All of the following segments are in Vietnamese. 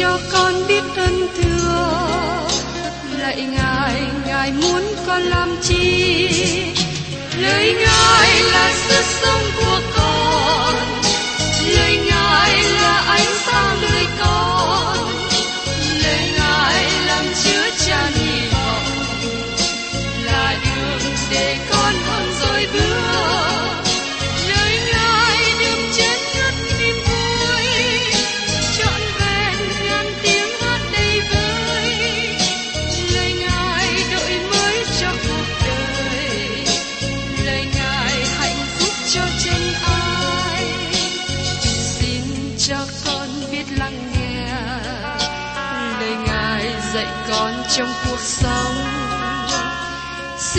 cho con biết ơn thương, lạy ngài ngài muốn con làm chi? Lời ngài là sức sống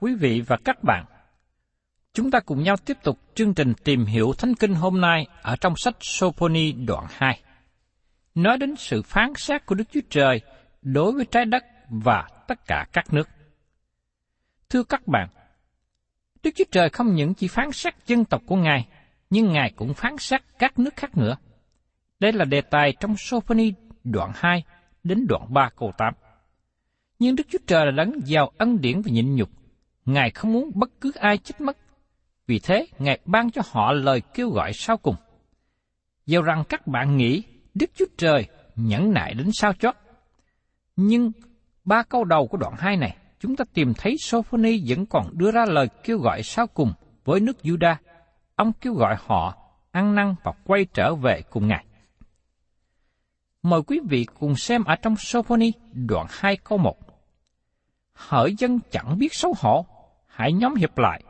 quý vị và các bạn. Chúng ta cùng nhau tiếp tục chương trình tìm hiểu Thánh Kinh hôm nay ở trong sách Sophoni đoạn 2. Nói đến sự phán xét của Đức Chúa Trời đối với trái đất và tất cả các nước. Thưa các bạn, Đức Chúa Trời không những chỉ phán xét dân tộc của Ngài, nhưng Ngài cũng phán xét các nước khác nữa. Đây là đề tài trong Sophoni đoạn 2 đến đoạn 3 câu 8. Nhưng Đức Chúa Trời là đấng giàu ân điển và nhịn nhục. Ngài không muốn bất cứ ai chết mất. Vì thế, Ngài ban cho họ lời kêu gọi sau cùng. Dầu rằng các bạn nghĩ Đức Chúa Trời nhẫn nại đến sao chót. Nhưng ba câu đầu của đoạn 2 này, chúng ta tìm thấy Sophoni vẫn còn đưa ra lời kêu gọi sau cùng với nước Juda. Ông kêu gọi họ ăn năn và quay trở về cùng Ngài. Mời quý vị cùng xem ở trong Sophoni đoạn 2 câu 1. Hỡi dân chẳng biết xấu hổ, hãy nhóm hiệp lại.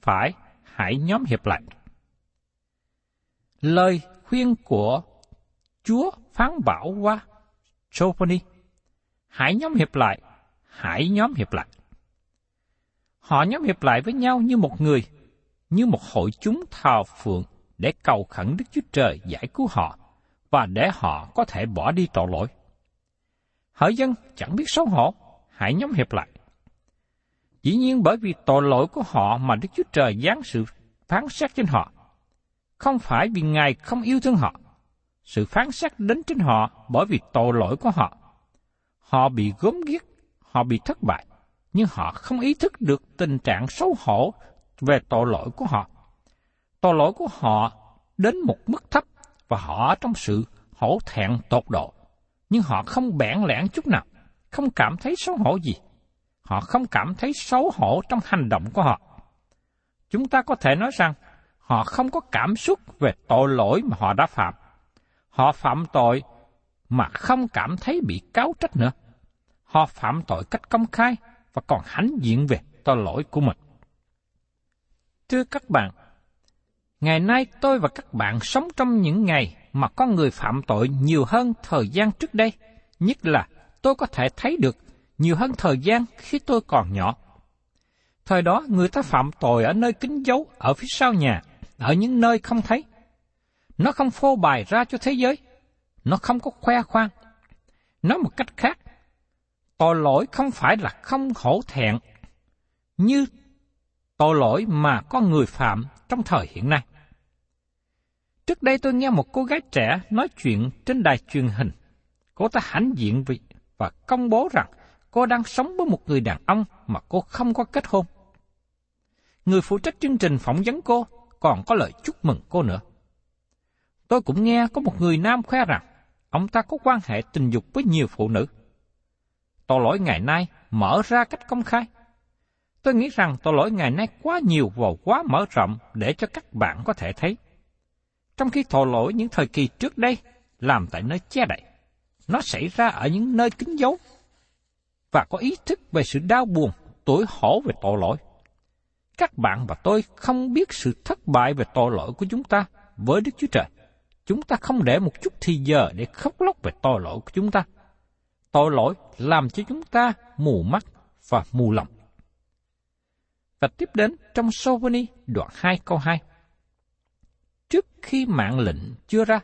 Phải, hãy nhóm hiệp lại. Lời khuyên của Chúa phán bảo qua Sophoni. Hãy nhóm hiệp lại, hãy nhóm hiệp lại. Họ nhóm hiệp lại với nhau như một người, như một hội chúng thờ phượng để cầu khẩn Đức Chúa Trời giải cứu họ và để họ có thể bỏ đi tội lỗi. Hỡi dân chẳng biết xấu hổ, hãy nhóm hiệp lại. Dĩ nhiên bởi vì tội lỗi của họ mà Đức Chúa Trời giáng sự phán xét trên họ. Không phải vì Ngài không yêu thương họ. Sự phán xét đến trên họ bởi vì tội lỗi của họ. Họ bị gớm ghiếc, họ bị thất bại, nhưng họ không ý thức được tình trạng xấu hổ về tội lỗi của họ. Tội lỗi của họ đến một mức thấp và họ trong sự hổ thẹn tột độ. Nhưng họ không bẽn lẽn chút nào, không cảm thấy xấu hổ gì. Họ không cảm thấy xấu hổ trong hành động của họ. Chúng ta có thể nói rằng họ không có cảm xúc về tội lỗi mà họ đã phạm. Họ phạm tội mà không cảm thấy bị cáo trách nữa. Họ phạm tội cách công khai và còn hãnh diện về tội lỗi của mình. Thưa các bạn, ngày nay tôi và các bạn sống trong những ngày mà con người phạm tội nhiều hơn thời gian trước đây, nhất là tôi có thể thấy được nhiều hơn thời gian khi tôi còn nhỏ. Thời đó người ta phạm tội ở nơi kín dấu, ở phía sau nhà, ở những nơi không thấy. Nó không phô bày ra cho thế giới, nó không có khoe khoang. Nói một cách khác, tội lỗi không phải là không hổ thẹn, như tội lỗi mà con người phạm trong thời hiện nay. Trước đây tôi nghe một cô gái trẻ nói chuyện trên đài truyền hình. Cô ta hãnh diện vì và công bố rằng cô đang sống với một người đàn ông mà cô không có kết hôn. Người phụ trách chương trình phỏng vấn cô còn có lời chúc mừng cô nữa. Tôi cũng nghe có một người nam khoe rằng ông ta có quan hệ tình dục với nhiều phụ nữ. Tội lỗi ngày nay mở ra cách công khai. Tôi nghĩ rằng tội lỗi ngày nay quá nhiều và quá mở rộng để cho các bạn có thể thấy. Trong khi tội lỗi những thời kỳ trước đây làm tại nơi che đậy, nó xảy ra ở những nơi kín dấu và có ý thức về sự đau buồn, tối hổ về tội lỗi. Các bạn và tôi không biết sự thất bại về tội lỗi của chúng ta với Đức Chúa Trời. Chúng ta không để một chút thì giờ để khóc lóc về tội lỗi của chúng ta. Tội lỗi làm cho chúng ta mù mắt và mù lòng. Và tiếp đến trong Sovani đoạn 2 câu 2. Trước khi mạng lệnh chưa ra,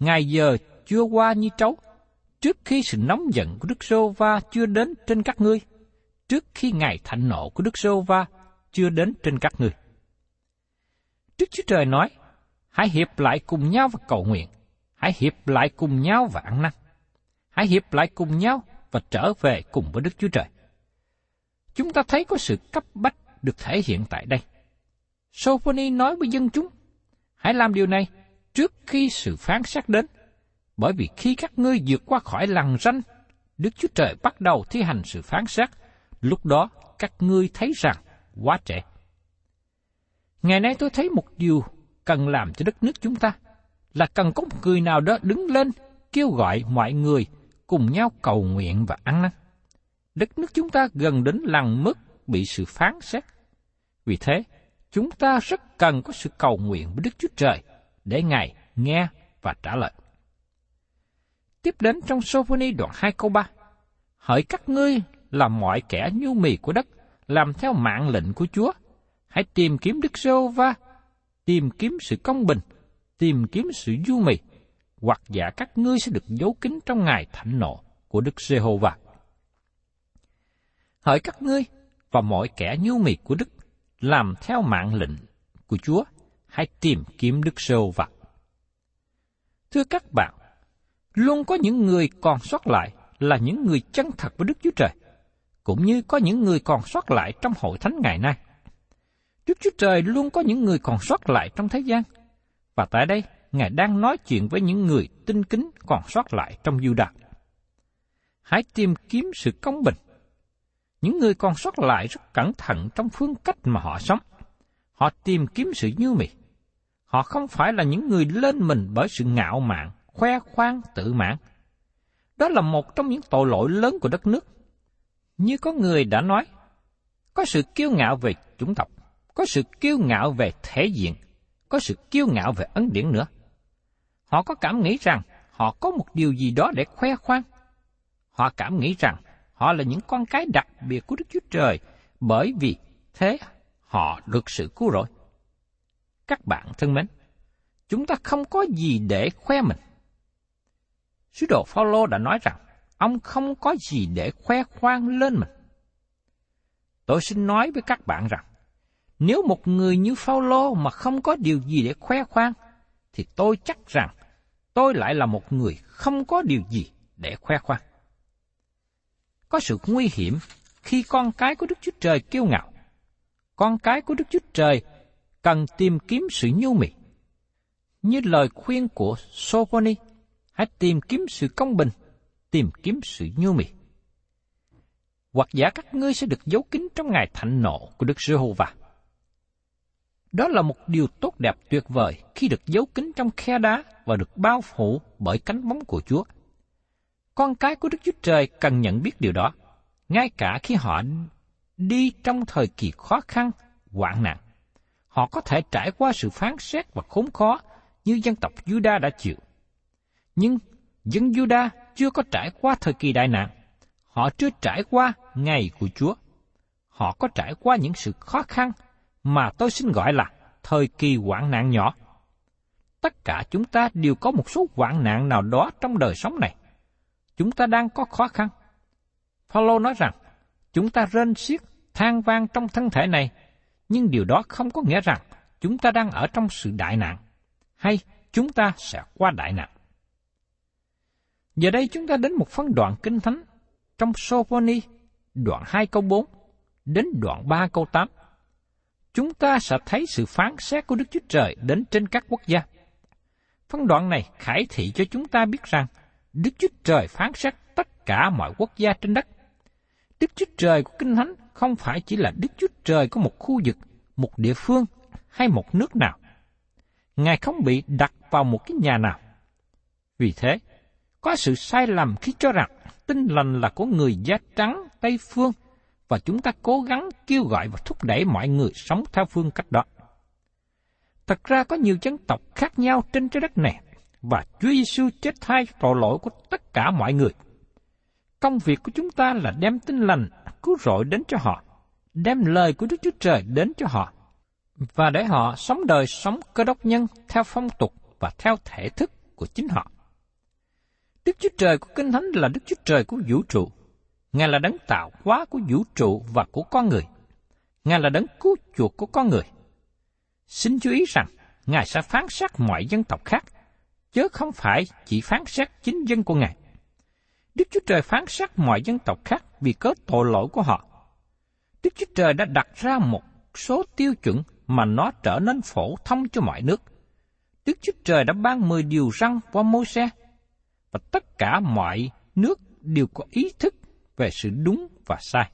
ngày giờ chưa qua như trấu, trước khi sự nóng giận của Đức Sô Va chưa đến trên các ngươi, trước khi ngày thạnh nộ của Đức Sô Va chưa đến trên các ngươi. Đức Chúa Trời nói, hãy hiệp lại cùng nhau và cầu nguyện, hãy hiệp lại cùng nhau và ăn năn, hãy hiệp lại cùng nhau và trở về cùng với Đức Chúa Trời. Chúng ta thấy có sự cấp bách được thể hiện tại đây. Sophoni nói với dân chúng, hãy làm điều này trước khi sự phán xét đến, bởi vì khi các ngươi vượt qua khỏi lằn ranh, Đức Chúa Trời bắt đầu thi hành sự phán xét, lúc đó các ngươi thấy rằng quá trễ. Ngày nay tôi thấy một điều cần làm cho đất nước chúng ta là cần có một người nào đó đứng lên kêu gọi mọi người cùng nhau cầu nguyện và ăn năn. Đất nước chúng ta gần đến lằn mức bị sự phán xét. Vì thế, chúng ta rất cần có sự cầu nguyện với Đức Chúa Trời để Ngài nghe và trả lời. Tiếp đến trong Sophoni đoạn 2 câu 3. Hỡi các ngươi là mọi kẻ nhu mì của đất, làm theo mạng lệnh của Chúa. Hãy tìm kiếm Đức Sô Va, tìm kiếm sự công bình, tìm kiếm sự du mì, hoặc giả các ngươi sẽ được giấu kín trong ngày thạnh nộ của Đức Giê-hô-va. Hỡi các ngươi và mọi kẻ nhu mì của Đức, làm theo mạng lệnh của Chúa, hãy tìm kiếm Đức Giê-hô-va. Thưa các bạn, luôn có những người còn sót lại là những người chân thật với Đức Chúa Trời, cũng như có những người còn sót lại trong hội thánh ngày nay. Đức Chúa Trời luôn có những người còn sót lại trong thế gian, và tại đây Ngài đang nói chuyện với những người tinh kính còn sót lại trong Judah. Hãy tìm kiếm sự công bình. Những người còn sót lại rất cẩn thận trong phương cách mà họ sống. Họ tìm kiếm sự như mì. Họ không phải là những người lên mình bởi sự ngạo mạn, khoe khoang, tự mãn. Đó là một trong những tội lỗi lớn của đất nước. Như có người đã nói, có sự kiêu ngạo về chủng tộc, có sự kiêu ngạo về thể diện, có sự kiêu ngạo về ấn điển nữa. Họ có cảm nghĩ rằng họ có một điều gì đó để khoe khoang. Họ cảm nghĩ rằng họ là những con cái đặc biệt của Đức Chúa Trời bởi vì thế họ được sự cứu rỗi. Các bạn thân mến, chúng ta không có gì để khoe mình. Sứ đồ Phaolô đã nói rằng ông không có gì để khoe khoang lên mình. Tôi xin nói với các bạn rằng, nếu một người như Phaolô mà không có điều gì để khoe khoang, thì tôi chắc rằng tôi lại là một người không có điều gì để khoe khoang. Có sự nguy hiểm khi con cái của Đức Chúa Trời kiêu ngạo. Con cái của Đức Chúa Trời cần tìm kiếm sự nhu mì. Như lời khuyên của Sophoni, hãy tìm kiếm sự công bình, tìm kiếm sự nhu mì. Hoặc giả các ngươi sẽ được giấu kín trong ngày thạnh nộ của Đức Giê-hô-va. Đó là một điều tốt đẹp tuyệt vời khi được giấu kín trong khe đá và được bao phủ bởi cánh bóng của Chúa. Con cái của Đức Chúa Trời cần nhận biết điều đó, ngay cả khi họ đi trong thời kỳ khó khăn, hoạn nạn. Họ có thể trải qua sự phán xét và khốn khó như dân tộc Juda đã chịu. Nhưng dân Juda chưa có trải qua thời kỳ đại nạn. Họ chưa trải qua ngày của Chúa. Họ có trải qua những sự khó khăn mà tôi xin gọi là thời kỳ hoạn nạn nhỏ. Tất cả chúng ta đều có một số hoạn nạn nào đó trong đời sống này. Chúng ta đang có khó khăn. Paulo nói rằng, chúng ta rên xiết, than vang trong thân thể này, nhưng điều đó không có nghĩa rằng chúng ta đang ở trong sự đại nạn, hay chúng ta sẽ qua đại nạn. Giờ đây chúng ta đến một phân đoạn kinh thánh trong Sophoni, đoạn 2 câu 4 đến đoạn 3 câu 8. Chúng ta sẽ thấy sự phán xét của Đức Chúa Trời đến trên các quốc gia. Phân đoạn này khải thị cho chúng ta biết rằng Đức Chúa Trời phán xét tất cả mọi quốc gia trên đất. Đức Chúa Trời của Kinh Thánh không phải chỉ là Đức Chúa Trời của một khu vực, một địa phương hay một nước nào. Ngài không bị đặt vào một cái nhà nào. Vì thế, có sự sai lầm khi cho rằng tinh lành là của người da trắng Tây Phương và chúng ta cố gắng kêu gọi và thúc đẩy mọi người sống theo phương cách đó. Thật ra có nhiều dân tộc khác nhau trên trái đất này và Chúa Giêsu chết thay tội lỗi của tất cả mọi người. Công việc của chúng ta là đem tin lành cứu rỗi đến cho họ, đem lời của Đức Chúa Trời đến cho họ, và để họ sống đời sống cơ đốc nhân theo phong tục và theo thể thức của chính họ. Đức Chúa Trời của Kinh Thánh là Đức Chúa Trời của vũ trụ. Ngài là đấng tạo hóa của vũ trụ và của con người. Ngài là đấng cứu chuộc của con người. Xin chú ý rằng, Ngài sẽ phán xét mọi dân tộc khác, chứ không phải chỉ phán xét chính dân của Ngài. Đức Chúa Trời phán xét mọi dân tộc khác vì cớ tội lỗi của họ. Đức Chúa Trời đã đặt ra một số tiêu chuẩn mà nó trở nên phổ thông cho mọi nước. Đức Chúa Trời đã ban mười điều răn qua môi xe, và tất cả mọi nước đều có ý thức về sự đúng và sai.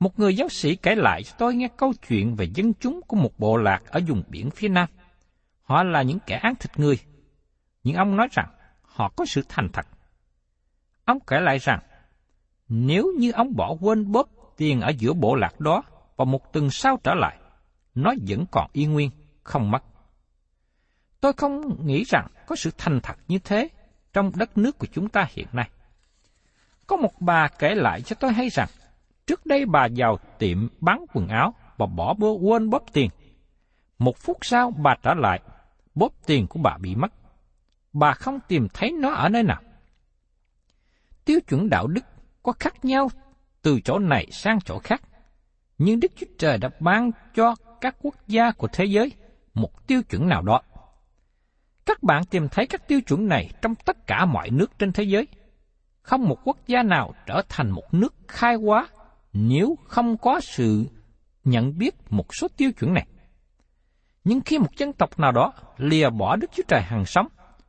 Một người giáo sĩ kể lại cho tôi nghe câu chuyện về dân chúng của một bộ lạc ở vùng biển phía Nam. Họ là những kẻ ăn thịt người, nhưng ông nói rằng họ có sự thành thật. Ông kể lại rằng, nếu như ông bỏ quên bóp tiền ở giữa bộ lạc đó và một tuần sau trở lại, nó vẫn còn y nguyên, không mất. Tôi không nghĩ rằng có sự thành thật như thế trong đất nước của chúng ta hiện nay. Có một bà kể lại cho tôi hay rằng, trước đây bà vào tiệm bán quần áo và bỏ bơ quên bóp tiền. Một phút sau bà trở lại, bóp tiền của bà bị mất. Bà không tìm thấy nó ở nơi nào. Tiêu chuẩn đạo đức có khác nhau từ chỗ này sang chỗ khác. Nhưng Đức Chúa Trời đã ban cho các quốc gia của thế giới một tiêu chuẩn nào đó. Các bạn tìm thấy các tiêu chuẩn này trong tất cả mọi nước trên thế giới. Không một quốc gia nào trở thành một nước khai hóa nếu không có sự nhận biết một số tiêu chuẩn này. Nhưng khi một dân tộc nào đó lìa bỏ Đức Chúa Trời hàng sống,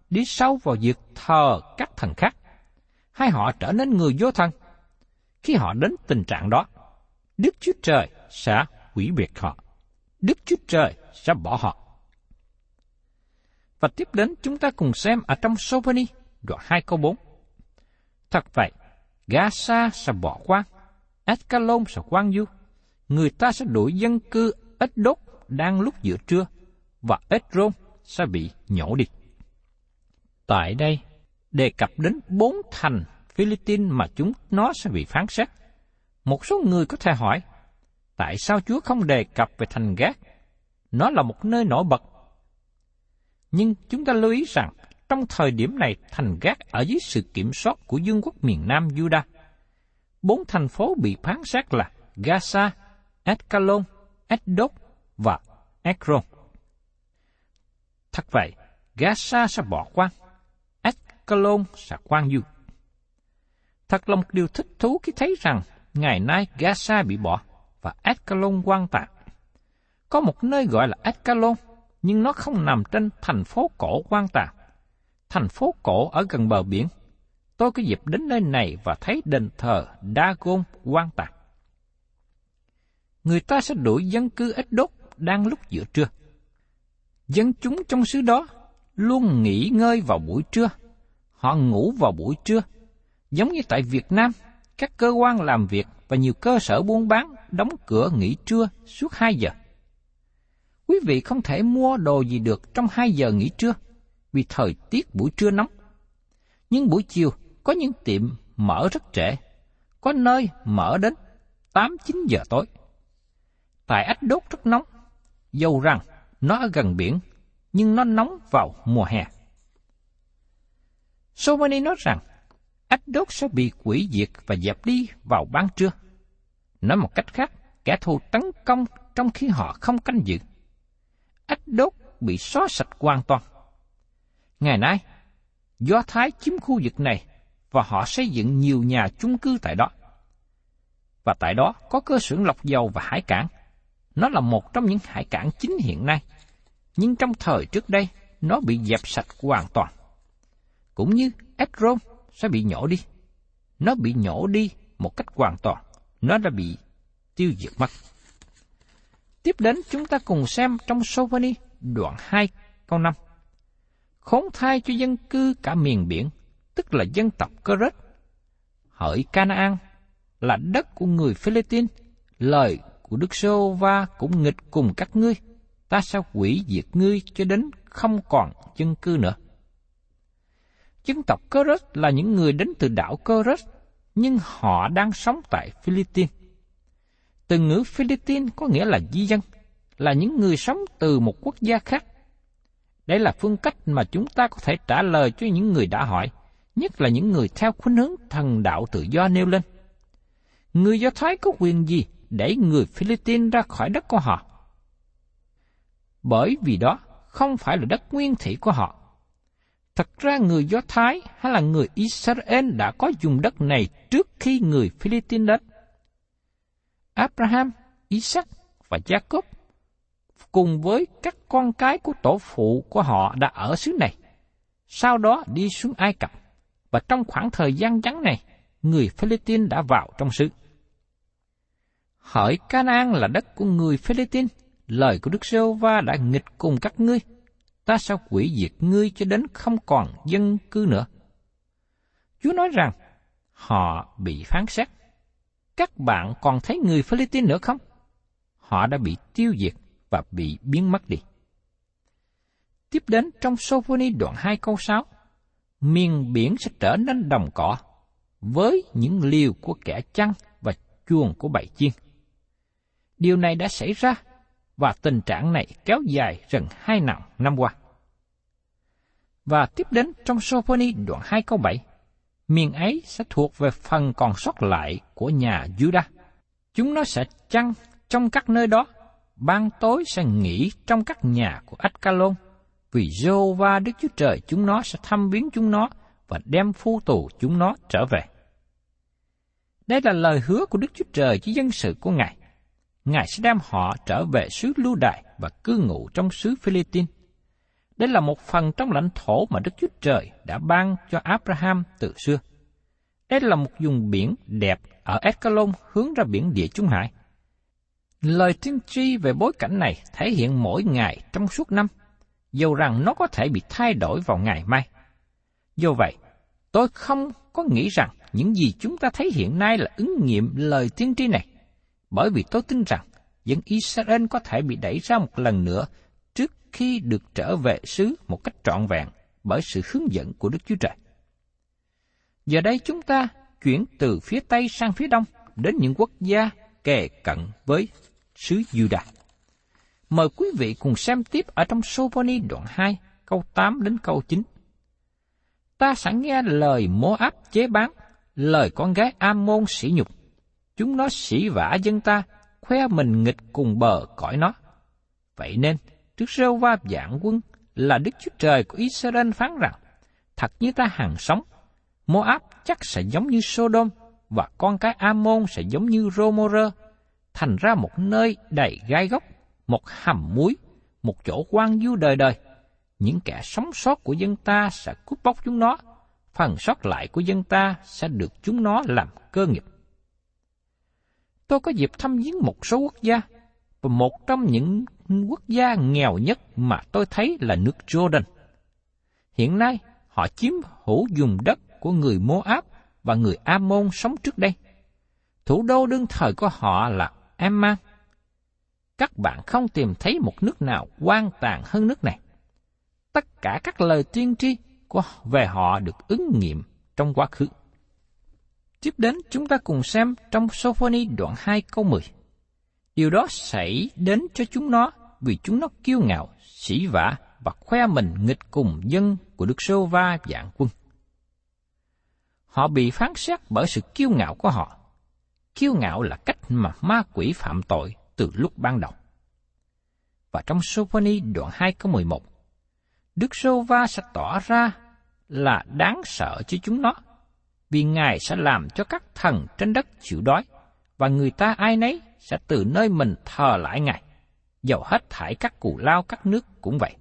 đi sâu vào việc thờ các thần khác, hay họ trở nên người vô thân khi họ đến tình trạng đó, Đức Chúa Trời sẽ hủy biệt họ. Đức Chúa Trời sẽ bỏ họ. Và tiếp đến chúng ta cùng xem ở trong Sovani, đoạn 2 câu 4. Thật vậy, Gaza sẽ bỏ quan, Escalon sẽ quan du, người ta sẽ đuổi dân cư ít đốt đang lúc giữa trưa, và Edron sẽ bị nhổ đi. Tại đây, đề cập đến bốn thành Philippines mà chúng nó sẽ bị phán xét. Một số người có thể hỏi, tại sao Chúa không đề cập về thành Gác? Nó là một nơi nổi bật nhưng chúng ta lưu ý rằng, trong thời điểm này thành gác ở dưới sự kiểm soát của vương quốc miền Nam Juda. Bốn thành phố bị phán xét là Gaza, Escalon, Edot và Ekron. Thật vậy, Gaza sẽ bỏ quan, Escalon sẽ quan du. Thật là một điều thích thú khi thấy rằng ngày nay Gaza bị bỏ và Escalon quan tạc. Có một nơi gọi là Escalon nhưng nó không nằm trên thành phố cổ quan tà. Thành phố cổ ở gần bờ biển. Tôi có dịp đến nơi này và thấy đền thờ Dagon quan tà. Người ta sẽ đuổi dân cư ít đốt đang lúc giữa trưa. Dân chúng trong xứ đó luôn nghỉ ngơi vào buổi trưa. Họ ngủ vào buổi trưa. Giống như tại Việt Nam, các cơ quan làm việc và nhiều cơ sở buôn bán đóng cửa nghỉ trưa suốt 2 giờ quý vị không thể mua đồ gì được trong hai giờ nghỉ trưa, vì thời tiết buổi trưa nóng. Nhưng buổi chiều có những tiệm mở rất trễ, có nơi mở đến 8-9 giờ tối. Tại ách đốt rất nóng, dầu rằng nó ở gần biển, nhưng nó nóng vào mùa hè. Somani nói rằng, ách đốt sẽ bị quỷ diệt và dẹp đi vào ban trưa. Nói một cách khác, kẻ thù tấn công trong khi họ không canh giữ. Đốt bị xóa sạch hoàn toàn. Ngày nay, Do Thái chiếm khu vực này và họ xây dựng nhiều nhà chung cư tại đó. Và tại đó có cơ sở lọc dầu và hải cảng. Nó là một trong những hải cảng chính hiện nay. Nhưng trong thời trước đây, nó bị dẹp sạch hoàn toàn. Cũng như Ekron sẽ bị nhổ đi. Nó bị nhổ đi một cách hoàn toàn. Nó đã bị tiêu diệt mất. Tiếp đến chúng ta cùng xem trong Sophoni đoạn 2 câu 5. Khốn thai cho dân cư cả miền biển, tức là dân tộc cơ rết. Hỡi Canaan là đất của người Philippines, lời của Đức Sô Va cũng nghịch cùng các ngươi, ta sẽ quỷ diệt ngươi cho đến không còn dân cư nữa. Dân tộc Cơ rết là những người đến từ đảo Cơ rết, nhưng họ đang sống tại Philippines. Từ ngữ Philippines có nghĩa là di dân, là những người sống từ một quốc gia khác. Đây là phương cách mà chúng ta có thể trả lời cho những người đã hỏi, nhất là những người theo khuynh hướng thần đạo tự do nêu lên. Người Do Thái có quyền gì để người Philippines ra khỏi đất của họ? Bởi vì đó không phải là đất nguyên thủy của họ. Thật ra người Do Thái hay là người Israel đã có dùng đất này trước khi người Philippines đến. Abraham, Isaac và Jacob cùng với các con cái của tổ phụ của họ đã ở xứ này. Sau đó đi xuống Ai Cập, và trong khoảng thời gian ngắn này, người Philippines đã vào trong xứ. Hỡi Canaan là đất của người Philippines, lời của Đức Sêu Va đã nghịch cùng các ngươi, ta sẽ quỷ diệt ngươi cho đến không còn dân cư nữa. Chúa nói rằng, họ bị phán xét. Các bạn còn thấy người Philippines nữa không? Họ đã bị tiêu diệt và bị biến mất đi. Tiếp đến trong Sophoni đoạn 2 câu 6, miền biển sẽ trở nên đồng cỏ với những liều của kẻ chăn và chuồng của bầy chiên. Điều này đã xảy ra và tình trạng này kéo dài gần hai năm năm qua. Và tiếp đến trong Sophoni đoạn 2 câu 7, miền ấy sẽ thuộc về phần còn sót lại của nhà Judah. Chúng nó sẽ chăn trong các nơi đó ban tối sẽ nghỉ trong các nhà của Ascalon, vì Jehovah Đức Chúa Trời chúng nó sẽ thăm viếng chúng nó và đem phu tù chúng nó trở về. Đây là lời hứa của Đức Chúa Trời với dân sự của Ngài. Ngài sẽ đem họ trở về xứ lưu đài và cư ngụ trong xứ Philippines. Đây là một phần trong lãnh thổ mà Đức Chúa Trời đã ban cho Abraham từ xưa. Đây là một vùng biển đẹp ở Escalon hướng ra biển Địa Trung Hải. Lời tiên tri về bối cảnh này thể hiện mỗi ngày trong suốt năm, dù rằng nó có thể bị thay đổi vào ngày mai. Do vậy, tôi không có nghĩ rằng những gì chúng ta thấy hiện nay là ứng nghiệm lời tiên tri này, bởi vì tôi tin rằng dân Israel có thể bị đẩy ra một lần nữa trước khi được trở về xứ một cách trọn vẹn bởi sự hướng dẫn của Đức Chúa Trời. Giờ đây chúng ta chuyển từ phía Tây sang phía Đông đến những quốc gia kề cận với xứ Juda. Mời quý vị cùng xem tiếp ở trong Soponi đoạn 2, câu 8 đến câu 9. Ta sẵn nghe lời Moab chế bán, lời con gái Ammon sỉ nhục. Chúng nó sỉ vả dân ta, khoe mình nghịch cùng bờ cõi nó. Vậy nên, trước rêu va dạng quân là Đức Chúa Trời của Israel phán rằng, thật như ta hàng sống, Moab chắc sẽ giống như Sodom, và con cái Amon sẽ giống như Romorơ, thành ra một nơi đầy gai góc, một hầm muối, một chỗ quan du đời đời. Những kẻ sống sót của dân ta sẽ cướp bóc chúng nó, phần sót lại của dân ta sẽ được chúng nó làm cơ nghiệp. Tôi có dịp thăm viếng một số quốc gia, và một trong những quốc gia nghèo nhất mà tôi thấy là nước Jordan. Hiện nay, họ chiếm hữu dùng đất của người Moab và người Ammon sống trước đây. Thủ đô đương thời của họ là Emma. Các bạn không tìm thấy một nước nào quan tàn hơn nước này. Tất cả các lời tiên tri của về họ được ứng nghiệm trong quá khứ. Tiếp đến chúng ta cùng xem trong Sophoni đoạn 2 câu 10. Điều đó xảy đến cho chúng nó vì chúng nó kiêu ngạo, sĩ vả và khoe mình nghịch cùng dân của Đức Sô Va dạng quân. Họ bị phán xét bởi sự kiêu ngạo của họ. Kiêu ngạo là cách mà ma quỷ phạm tội từ lúc ban đầu. Và trong Sophoni đoạn 2 câu 11, Đức Sô Va sẽ tỏ ra là đáng sợ cho chúng nó, vì Ngài sẽ làm cho các thần trên đất chịu đói, và người ta ai nấy sẽ từ nơi mình thờ lại Ngài, dầu hết thải các cù lao các nước cũng vậy.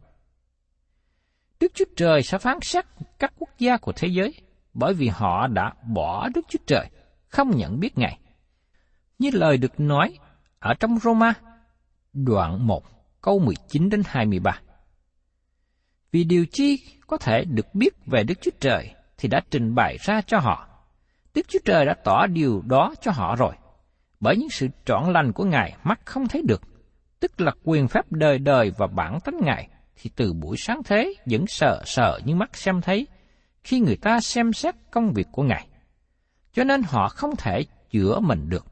Đức Chúa Trời sẽ phán xét các quốc gia của thế giới, bởi vì họ đã bỏ Đức Chúa Trời, không nhận biết Ngài. Như lời được nói ở trong Roma, đoạn 1, câu 19 đến 23. Vì điều chi có thể được biết về Đức Chúa Trời thì đã trình bày ra cho họ. Đức Chúa Trời đã tỏ điều đó cho họ rồi. Bởi những sự trọn lành của Ngài mắt không thấy được, tức là quyền phép đời đời và bản tánh Ngài, thì từ buổi sáng thế vẫn sợ sợ như mắt xem thấy, khi người ta xem xét công việc của Ngài. Cho nên họ không thể chữa mình được.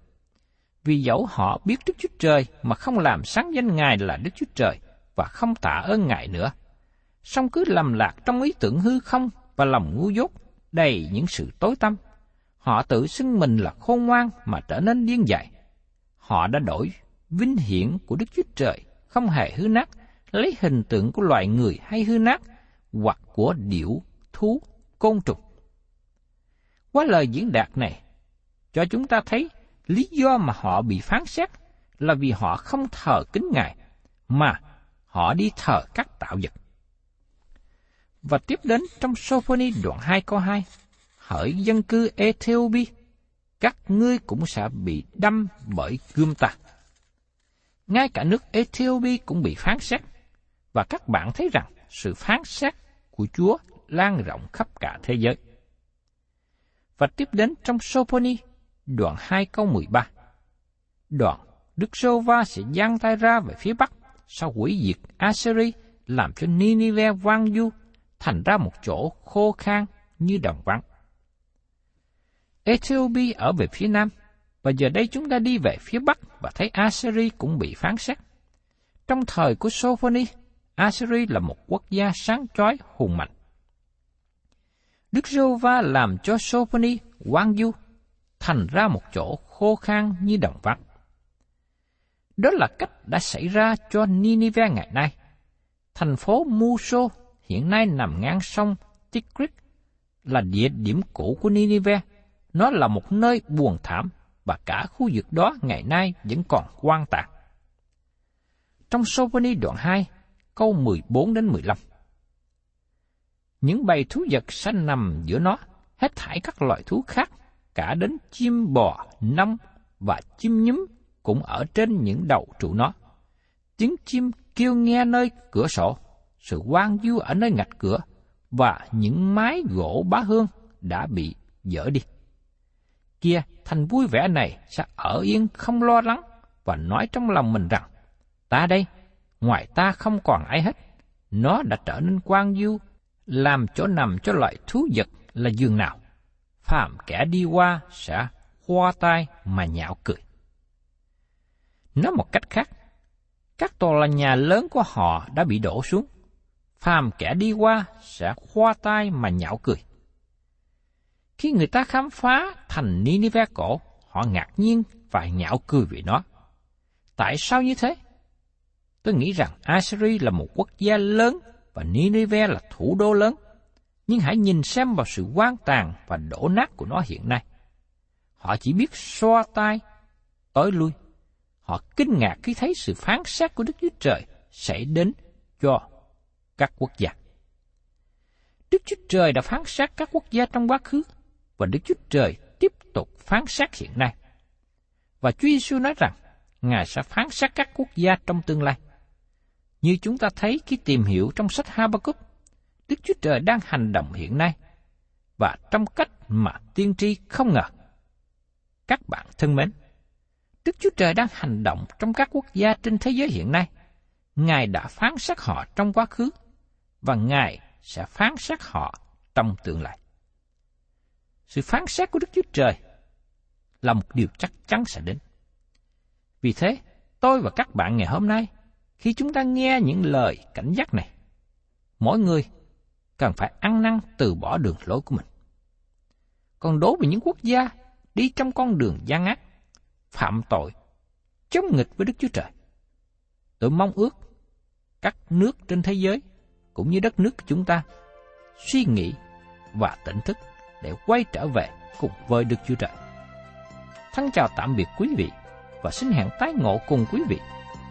Vì dẫu họ biết Đức Chúa Trời mà không làm sáng danh Ngài là Đức Chúa Trời và không tạ ơn Ngài nữa, song cứ lầm lạc trong ý tưởng hư không và lòng ngu dốt, đầy những sự tối tăm. Họ tự xưng mình là khôn ngoan mà trở nên điên dại. Họ đã đổi vinh hiển của Đức Chúa Trời không hề hư nát, lấy hình tượng của loài người hay hư nát, hoặc của điểu, thú, côn trùng. Qua lời diễn đạt này, cho chúng ta thấy lý do mà họ bị phán xét là vì họ không thờ kính Ngài, mà họ đi thờ các tạo vật. Và tiếp đến trong Sophoni đoạn 2 câu 2, hỡi dân cư Ethiopia, các ngươi cũng sẽ bị đâm bởi gươm ta. Ngay cả nước Ethiopia cũng bị phán xét, và các bạn thấy rằng sự phán xét của Chúa lan rộng khắp cả thế giới. Và tiếp đến trong Sophoni, đoạn 2 câu 13. Đoạn, Đức Sô Va sẽ giang tay ra về phía Bắc, sau quỷ diệt Assyri, làm cho Ninive vang du, thành ra một chỗ khô khan như đồng vắng. Ethiopia ở về phía Nam, và giờ đây chúng ta đi về phía Bắc và thấy Assyri cũng bị phán xét. Trong thời của Sophoni, Assyri là một quốc gia sáng chói hùng mạnh. Đức giê va làm cho Sophoni quang du, thành ra một chỗ khô khan như đồng vắng. Đó là cách đã xảy ra cho Ninive ngày nay. Thành phố Muso hiện nay nằm ngang sông Tigris là địa điểm cũ của Ninive. Nó là một nơi buồn thảm và cả khu vực đó ngày nay vẫn còn quan tàn. Trong Sophoni đoạn 2, câu 14 đến 15. Những bầy thú vật sanh nằm giữa nó, hết thảy các loại thú khác, cả đến chim bò, nông và chim nhúm cũng ở trên những đầu trụ nó. Tiếng chim kêu nghe nơi cửa sổ, sự quang du ở nơi ngạch cửa, và những mái gỗ bá hương đã bị dỡ đi. Kia, thành vui vẻ này sẽ ở yên không lo lắng và nói trong lòng mình rằng, ta đây, ngoài ta không còn ai hết. Nó đã trở nên quang du, làm chỗ nằm cho loại thú vật là giường nào. Phạm kẻ đi qua sẽ hoa tai mà nhạo cười. Nói một cách khác, các tòa là nhà lớn của họ đã bị đổ xuống. Phàm kẻ đi qua sẽ khoa tai mà nhạo cười. Khi người ta khám phá thành Ninive cổ, họ ngạc nhiên và nhạo cười vì nó. Tại sao như thế? Tôi nghĩ rằng Assyria là một quốc gia lớn và Nineveh là thủ đô lớn. Nhưng hãy nhìn xem vào sự quan tàn và đổ nát của nó hiện nay. Họ chỉ biết xoa tay, tối lui. Họ kinh ngạc khi thấy sự phán xét của Đức Chúa Trời xảy đến cho các quốc gia. Đức Chúa Trời đã phán xét các quốc gia trong quá khứ và Đức Chúa Trời tiếp tục phán xét hiện nay. Và Chúa Giêsu nói rằng Ngài sẽ phán xét các quốc gia trong tương lai. Như chúng ta thấy khi tìm hiểu trong sách Habakkuk, Đức Chúa Trời đang hành động hiện nay và trong cách mà tiên tri không ngờ. Các bạn thân mến, Đức Chúa Trời đang hành động trong các quốc gia trên thế giới hiện nay. Ngài đã phán xét họ trong quá khứ và Ngài sẽ phán xét họ trong tương lai. Sự phán xét của Đức Chúa Trời là một điều chắc chắn sẽ đến. Vì thế, tôi và các bạn ngày hôm nay khi chúng ta nghe những lời cảnh giác này, mỗi người cần phải ăn năn từ bỏ đường lối của mình. Còn đối với những quốc gia đi trong con đường gian ác, phạm tội, chống nghịch với Đức Chúa Trời. Tôi mong ước các nước trên thế giới cũng như đất nước của chúng ta suy nghĩ và tỉnh thức để quay trở về cùng với Đức Chúa Trời. Thân chào tạm biệt quý vị và xin hẹn tái ngộ cùng quý vị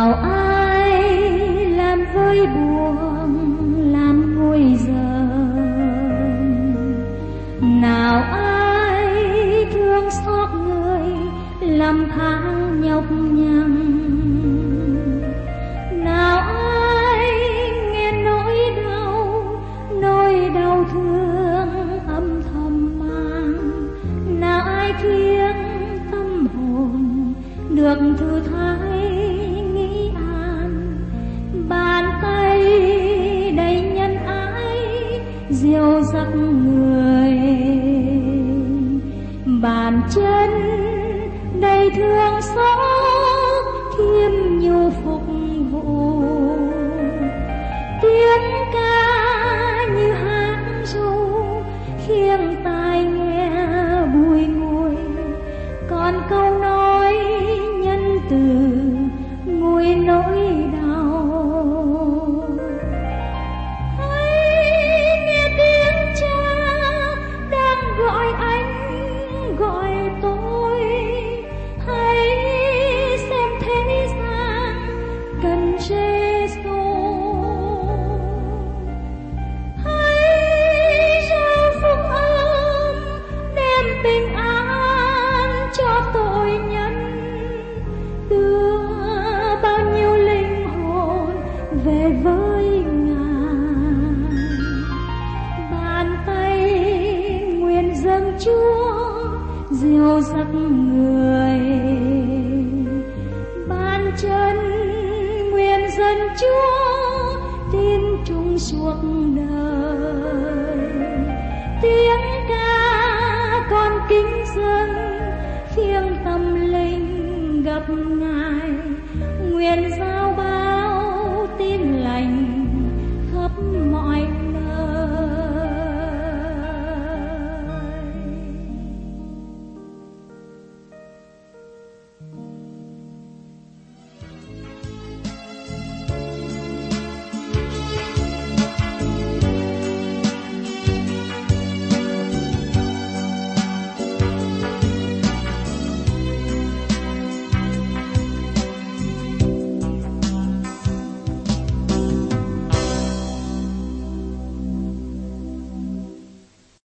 Nào ai làm vơi buồn, làm nguôi giận. Nào ai thương xót người, làm tháng nhọc nhằn. Nào ai nghe nỗi đau nỗi đau thương âm thầm mang. Nào ai khiến tâm hồn, được thương chân đầy thương chúa, tin chung suốt đời. Tiếng ca con kính dâng, thiêng tâm linh gặp ngài. Nguyện giao bao tin lành